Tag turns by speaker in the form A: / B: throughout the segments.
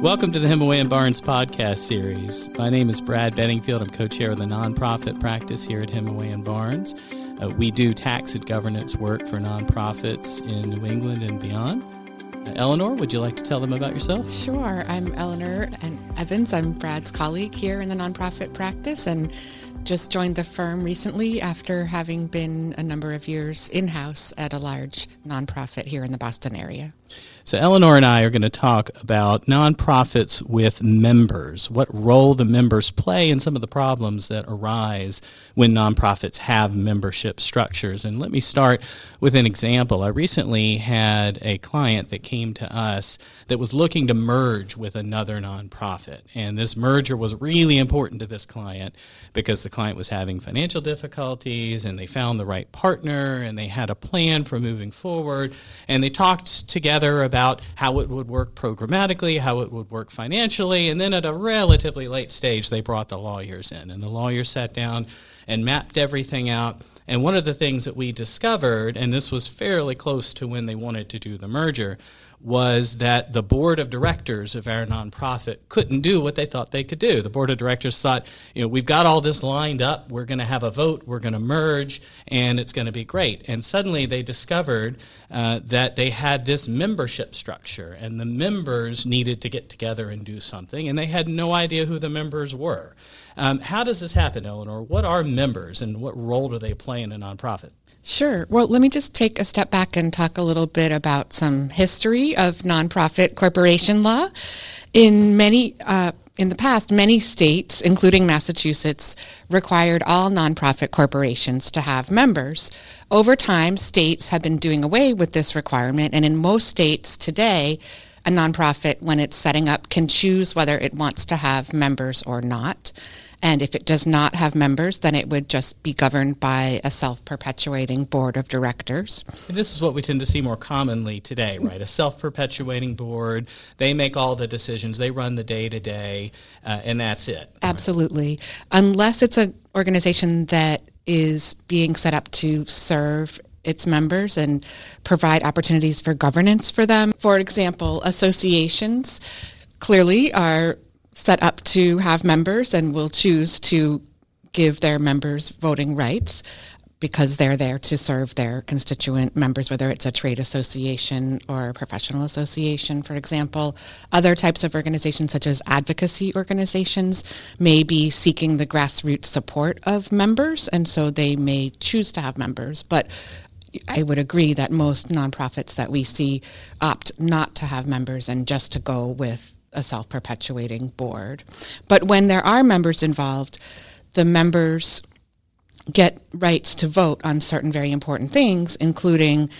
A: Welcome to the Hemenway Barnes podcast series. My name is Brad Bedingfield. I'm co-chair of the nonprofit practice here at Hemenway Barnes. Uh, we do tax and governance work for nonprofits in New England and beyond. Uh, Eleanor, would you like to tell them about yourself?
B: Sure. I'm Eleanor and Evans. I'm Brad's colleague here in the nonprofit practice and just joined the firm recently after having been a number of years in-house at a large nonprofit here in the Boston area.
A: So, Eleanor and I are going to talk about nonprofits with members, what role the members play, and some of the problems that arise when nonprofits have membership structures. And let me start with an example. I recently had a client that came to us that was looking to merge with another nonprofit. And this merger was really important to this client because the client was having financial difficulties and they found the right partner and they had a plan for moving forward. And they talked together about how it would work programmatically, how it would work financially, and then at a relatively late stage, they brought the lawyers in, and the lawyers sat down and mapped everything out. And one of the things that we discovered, and this was fairly close to when they wanted to do the merger, was that the board of directors of our nonprofit couldn't do what they thought they could do. The board of directors thought, you know, we've got all this lined up, we're going to have a vote, we're going to merge, and it's going to be great. And suddenly they discovered uh, that they had this membership structure, and the members needed to get together and do something, and they had no idea who the members were. Um, how does this happen, Eleanor? What are members, and what role do they play in a nonprofit?
B: Sure. Well, let me just take a step back and talk a little bit about some history of nonprofit corporation law. In many uh, in the past, many states, including Massachusetts, required all nonprofit corporations to have members. Over time, states have been doing away with this requirement, and in most states today, a nonprofit, when it's setting up, can choose whether it wants to have members or not. And if it does not have members, then it would just be governed by a self perpetuating board of directors.
A: And this is what we tend to see more commonly today, mm. right? A self perpetuating board. They make all the decisions, they run the day to day, and that's it.
B: Absolutely. Right? Unless it's an organization that is being set up to serve its members and provide opportunities for governance for them. For example, associations clearly are set up to have members and will choose to give their members voting rights because they're there to serve their constituent members, whether it's a trade association or a professional association, for example. Other types of organizations, such as advocacy organizations, may be seeking the grassroots support of members, and so they may choose to have members. But I would agree that most nonprofits that we see opt not to have members and just to go with a self perpetuating board. But when there are members involved, the members get rights to vote on certain very important things, including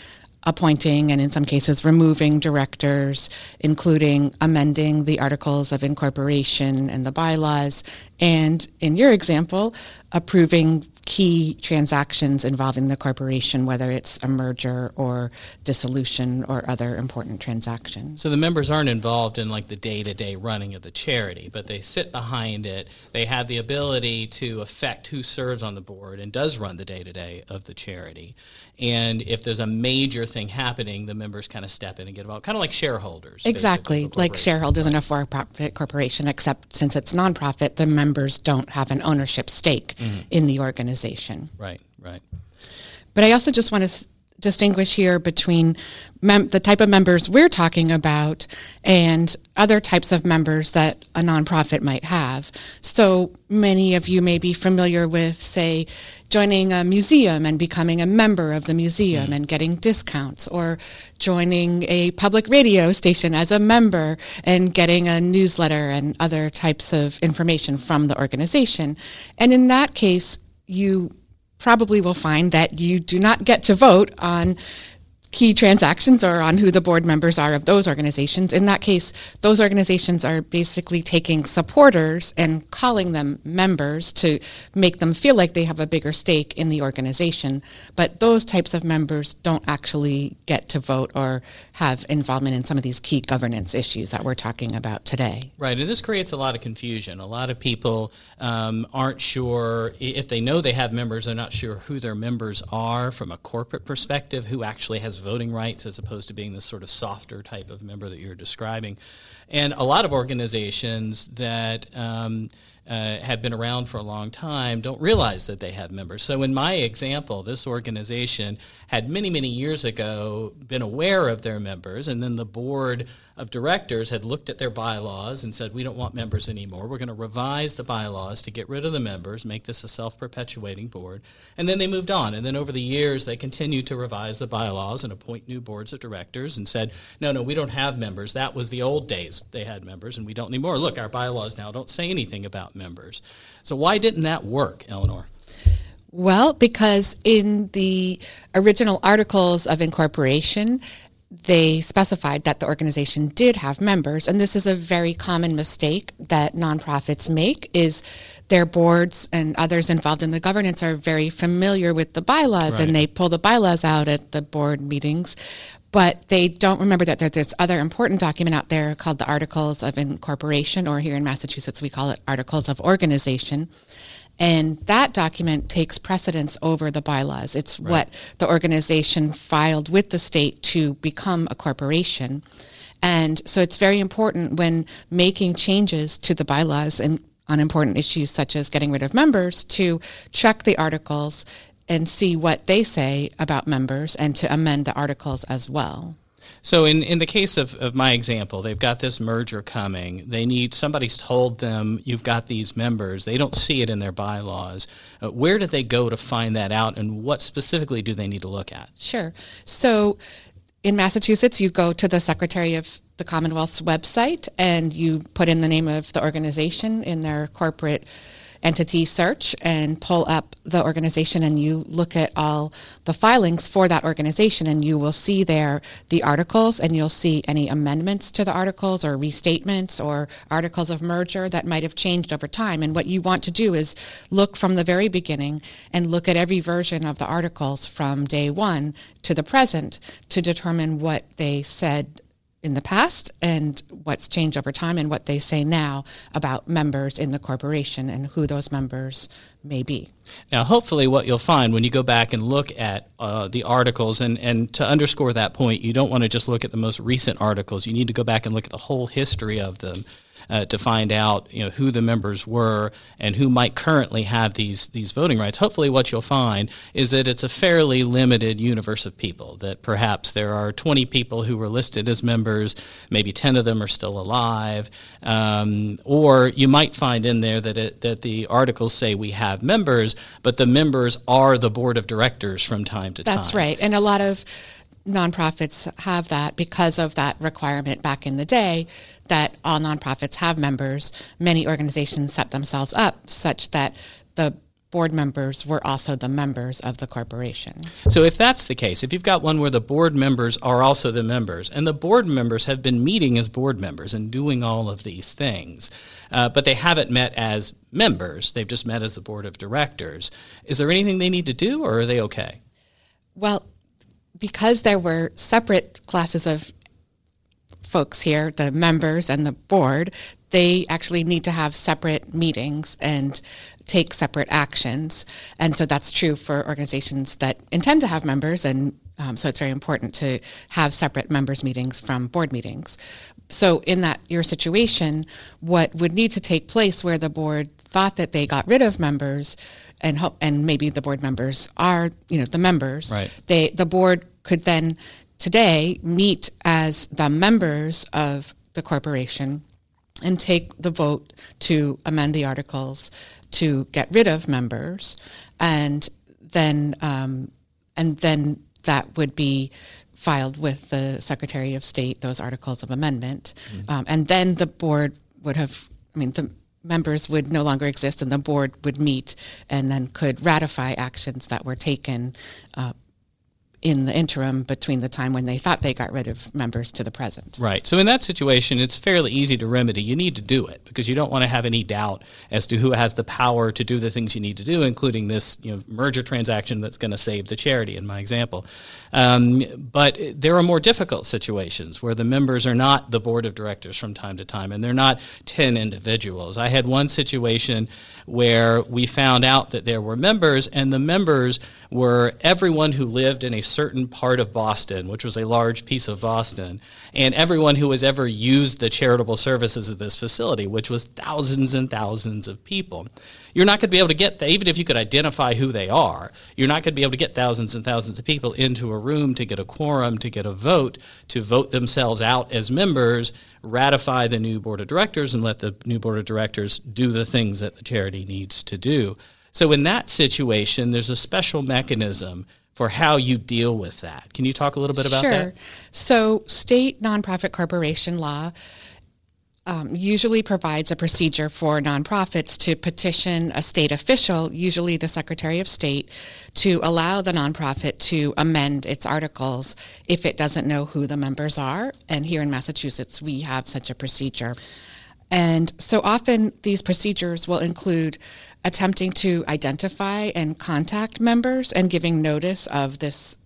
B: appointing and in some cases removing directors, including amending the articles of incorporation and the bylaws, and in your example, approving key transactions involving the corporation, whether it's a merger or dissolution or other important transactions.
A: So the members aren't involved in like the day-to-day running of the charity, but they sit behind it. They have the ability to affect who serves on the board and does run the day-to-day of the charity. And if there's a major thing happening, the members kind of step in and get involved, kind of like shareholders.
B: Exactly, like shareholders in a for-profit corporation, except since it's nonprofit, the members don't have an ownership stake mm-hmm. in the organization.
A: Right, right.
B: But I also just want to distinguish here between mem- the type of members we're talking about and other types of members that a nonprofit might have. So many of you may be familiar with, say, joining a museum and becoming a member of the museum mm. and getting discounts, or joining a public radio station as a member and getting a newsletter and other types of information from the organization. And in that case, you probably will find that you do not get to vote on key transactions or on who the board members are of those organizations. In that case, those organizations are basically taking supporters and calling them members to make them feel like they have a bigger stake in the organization. But those types of members don't actually get to vote or have involvement in some of these key governance issues that we're talking about today.
A: Right, and this creates a lot of confusion. A lot of people um, aren't sure if they know they have members, they're not sure who their members are from a corporate perspective, who actually has voting rights as opposed to being this sort of softer type of member that you're describing. And a lot of organizations that um, uh, have been around for a long time don't realize that they have members. So, in my example, this organization had many, many years ago been aware of their members, and then the board of directors had looked at their bylaws and said, We don't want members anymore. We're going to revise the bylaws to get rid of the members, make this a self perpetuating board. And then they moved on. And then over the years, they continued to revise the bylaws and appoint new boards of directors and said, No, no, we don't have members. That was the old days. They had members, and we don't anymore. Look, our bylaws now don't say anything about members. So why didn't that work, Eleanor?
B: Well, because in the original articles of incorporation, they specified that the organization did have members and this is a very common mistake that nonprofits make is their boards and others involved in the governance are very familiar with the bylaws right. and they pull the bylaws out at the board meetings but they don't remember that there's this other important document out there called the Articles of Incorporation, or here in Massachusetts we call it Articles of Organization. And that document takes precedence over the bylaws. It's right. what the organization filed with the state to become a corporation. And so it's very important when making changes to the bylaws and on important issues such as getting rid of members to check the articles and see what they say about members and to amend the articles as well.
A: So in, in the case of, of my example, they've got this merger coming. They need somebody's told them you've got these members. They don't see it in their bylaws. Uh, where do they go to find that out, and what specifically do they need to look at?
B: Sure. So in Massachusetts, you go to the Secretary of the Commonwealth's website and you put in the name of the organization in their corporate entity search and pull up the organization and you look at all the filings for that organization and you will see there the articles and you'll see any amendments to the articles or restatements or articles of merger that might have changed over time. And what you want to do is look from the very beginning and look at every version of the articles from day 1 to the present to determine what they said in the past and what's changed over time and what they say now about members in the corporation and who those members may be.
A: Now, hopefully, what you'll find when you go back and look at uh, the articles, and, and to underscore that point, you don't want to just look at the most recent articles. You need to go back and look at the whole history of them uh, to find out you know who the members were and who might currently have these these voting rights. Hopefully, what you'll find is that it's a fairly limited universe of people. That perhaps there are 20 people who were listed as members, maybe 10 of them are still alive, um, or you might find in there that it, that the articles say we have members, but the members are the board of directors from time to
B: That's time. That's right, and a lot of nonprofits have that because of that requirement back in the day that all nonprofits have members. Many organizations set themselves up such that the board members were also the members of the corporation.
A: So if that's the case, if you've got one where the board members are also the members, and the board members have been meeting as board members and doing all of these things, uh, but they haven't met as members, they've just met as the board of directors, is there anything they need to do or are they okay?
B: Well, because there were separate classes of folks here, the members and the board, they actually need to have separate meetings and take separate actions. And so that's true for organizations that intend to have members. And um, so it's very important to have separate members meetings from board meetings. So in that your situation, what would need to take place where the board thought that they got rid of members and hope, and maybe the board members are, you know, the members,
A: right.
B: they, the board could then today meet as the members of the corporation and take the vote to amend the articles to get rid of members, and then um, and then that would be filed with the Secretary of State those articles of amendment, mm-hmm. um, and then the board would have. I mean, the members would no longer exist, and the board would meet and then could ratify actions that were taken uh, in the interim between the time when they thought they got rid of members to the present.
A: Right. So in that situation, it's fairly easy to remedy. You need to do it because you don't want to have any doubt as to who has the power to do the things you need to do, including this you know, merger transaction that's going to save the charity in my example. Um, but there are more difficult situations where the members are not the board of directors from time to time, and they're not 10 individuals. I had one situation where we found out that there were members, and the members were everyone who lived in a certain part of Boston, which was a large piece of Boston, and everyone who has ever used the charitable services of this facility, which was thousands and thousands of people. You're not going to be able to get, even if you could identify who they are, you're not going to be able to get thousands and thousands of people into a room to get a quorum, to get a vote, to vote themselves out as members, ratify the new board of directors, and let the new board of directors do the things that the charity needs to do. So, in that situation, there's a special mechanism for how you deal with that. Can you talk a little bit about
B: sure.
A: that?
B: So, state nonprofit corporation law um, usually provides a procedure for nonprofits to petition a state official, usually the Secretary of State, to allow the nonprofit to amend its articles if it doesn't know who the members are. And here in Massachusetts, we have such a procedure. And so often these procedures will include attempting to identify and contact members and giving notice of this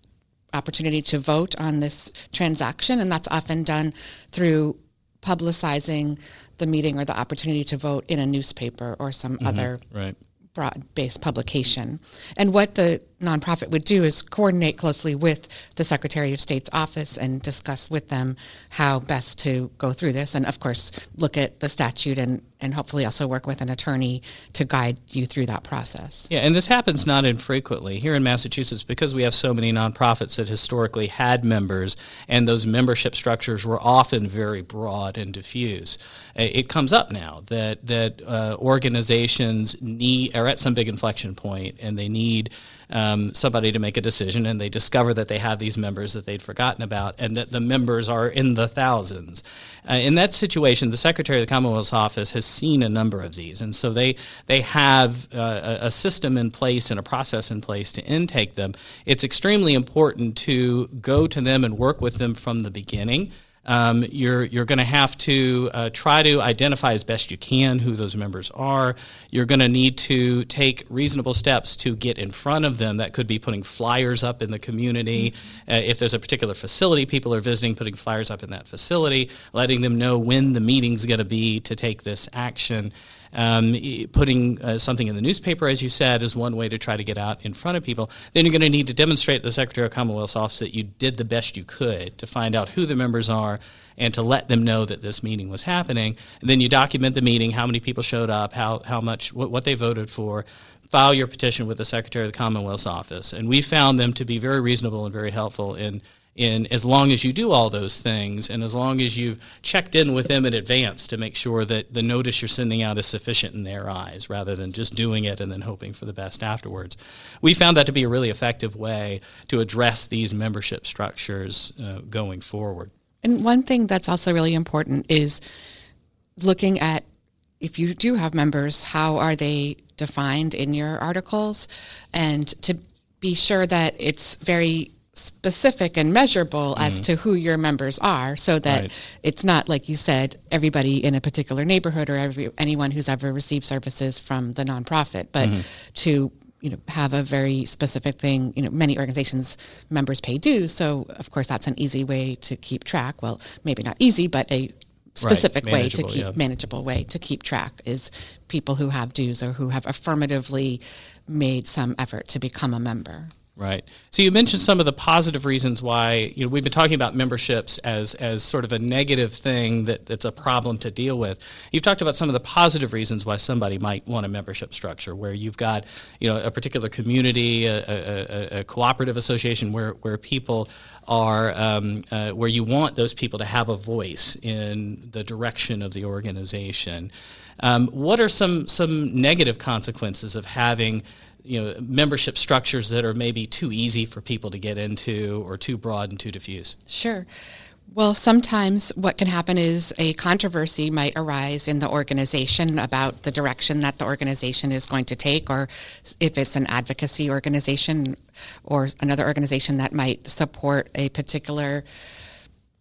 B: opportunity to vote on this transaction. And that's often done through publicizing the meeting or the opportunity to vote in a newspaper or some mm-hmm. other
A: right.
B: broad-based publication. And what the nonprofit would do is coordinate closely with the Secretary of State's office and discuss with them how best to go through this. And of course, look at the statute and, and hopefully also work with an attorney to guide you through that process.
A: Yeah, and this happens not infrequently. Here in Massachusetts, because we have so many nonprofits that historically had members, and those membership structures were often very broad and diffuse, it comes up now that, that uh, organizations need, are at some big inflection point and they need um, somebody to make a decision and they discover that they have these members that they'd forgotten about and that the members are in the thousands. Uh, in that situation, the Secretary of the Commonwealth's office has seen a number of these, and so they they have uh, a system in place and a process in place to intake them. It's extremely important to go to them and work with them from the beginning. Um, you're you're going to have to uh, try to identify as best you can who those members are. You're going to need to take reasonable steps to get in front of them. That could be putting flyers up in the community. Uh, if there's a particular facility people are visiting, putting flyers up in that facility, letting them know when the meeting's going to be to take this action. Um, putting uh, something in the newspaper, as you said, is one way to try to get out in front of people. Then you're going to need to demonstrate to the Secretary of Commonwealth's office that you did the best you could to find out who the members are and to let them know that this meeting was happening. And then you document the meeting, how many people showed up, how, how much, what, what they voted for file your petition with the Secretary of the Commonwealth's office. And we found them to be very reasonable and very helpful in in as long as you do all those things and as long as you've checked in with them in advance to make sure that the notice you're sending out is sufficient in their eyes rather than just doing it and then hoping for the best afterwards. We found that to be a really effective way to address these membership structures uh, going forward.
B: And one thing that's also really important is looking at if you do have members, how are they defined in your articles and to be sure that it's very specific and measurable mm-hmm. as to who your members are so that right. it's not like you said everybody in a particular neighborhood or every anyone who's ever received services from the nonprofit but mm-hmm. to you know have a very specific thing you know many organizations members pay dues so of course that's an easy way to keep track well maybe not easy but a specific right. way to keep yeah. manageable way to keep track is people who have dues or who have affirmatively made some effort to become a member
A: Right. So you mentioned some of the positive reasons why you know we've been talking about memberships as as sort of a negative thing that, that's a problem to deal with. You've talked about some of the positive reasons why somebody might want a membership structure where you've got you know a particular community, a, a, a cooperative association where where people are um, uh, where you want those people to have a voice in the direction of the organization. Um, what are some some negative consequences of having you know membership structures that are maybe too easy for people to get into or too broad and too diffuse?
B: Sure. Well, sometimes what can happen is a controversy might arise in the organization about the direction that the organization is going to take, or if it's an advocacy organization or another organization that might support a particular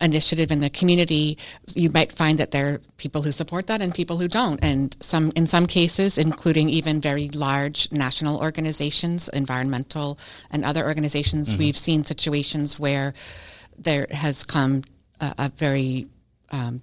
B: initiative in the community, you might find that there are people who support that and people who don't. And some, in some cases, including even very large national organizations, environmental and other organizations, mm-hmm. we've seen situations where there has come a, a very um,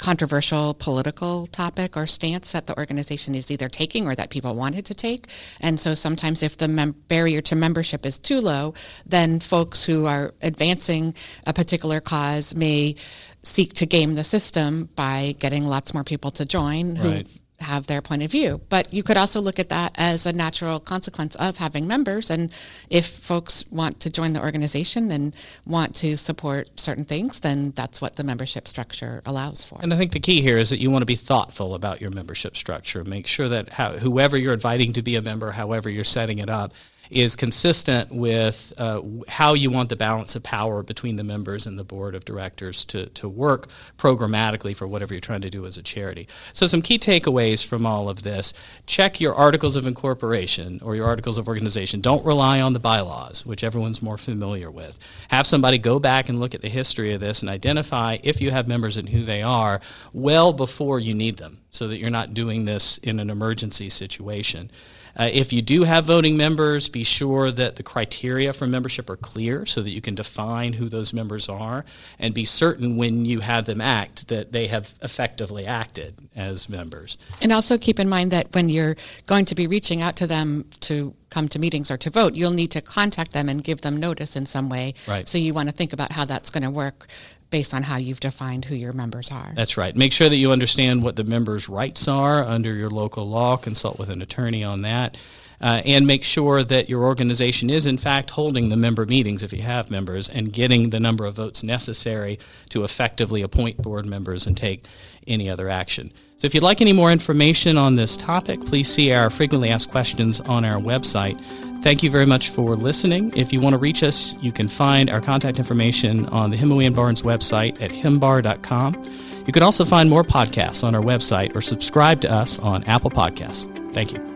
B: controversial political topic or stance that the organization is either taking or that people wanted to take. And so sometimes if the mem- barrier to membership is too low, then folks who are advancing a particular cause may seek to game the system by getting lots more people to join who
A: Right.
B: Have their point of view. But you could also look at that as a natural consequence of having members. And if folks want to join the organization and want to support certain things, then that's what the membership structure allows for.
A: And I think the key here is that you want to be thoughtful about your membership structure. Make sure that how, whoever you're inviting to be a member, however you're setting it up, is consistent with uh, how you want the balance of power between the members and the board of directors to, to work programmatically for whatever you're trying to do as a charity. So, some key takeaways from all of this check your articles of incorporation or your articles of organization. Don't rely on the bylaws, which everyone's more familiar with. Have somebody go back and look at the history of this and identify if you have members and who they are well before you need them so that you're not doing this in an emergency situation. Uh, if you do have voting members, be sure that the criteria for membership are clear so that you can define who those members are and be certain when you have them act that they have effectively acted as members.
B: And also keep in mind that when you're going to be reaching out to them to come to meetings or to vote, you'll need to contact them and give them notice in some way.
A: Right.
B: So you want to think about how that's going to work based on how you've defined who your members are.
A: That's right. Make sure that you understand what the members' rights are under your local law. Consult with an attorney on that. Uh, and make sure that your organization is, in fact, holding the member meetings if you have members and getting the number of votes necessary to effectively appoint board members and take any other action. So, if you'd like any more information on this topic, please see our frequently asked questions on our website. Thank you very much for listening. If you want to reach us, you can find our contact information on the Hemenway Barnes website at hembar.com. You can also find more podcasts on our website or subscribe to us on Apple Podcasts. Thank you.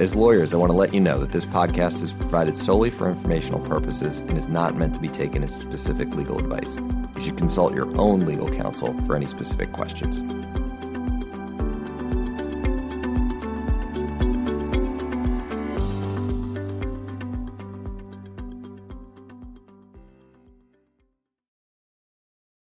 C: As lawyers, I want to let you know that this podcast is provided solely for informational purposes and is not meant to be taken as specific legal advice. You should consult your own legal counsel for any specific questions.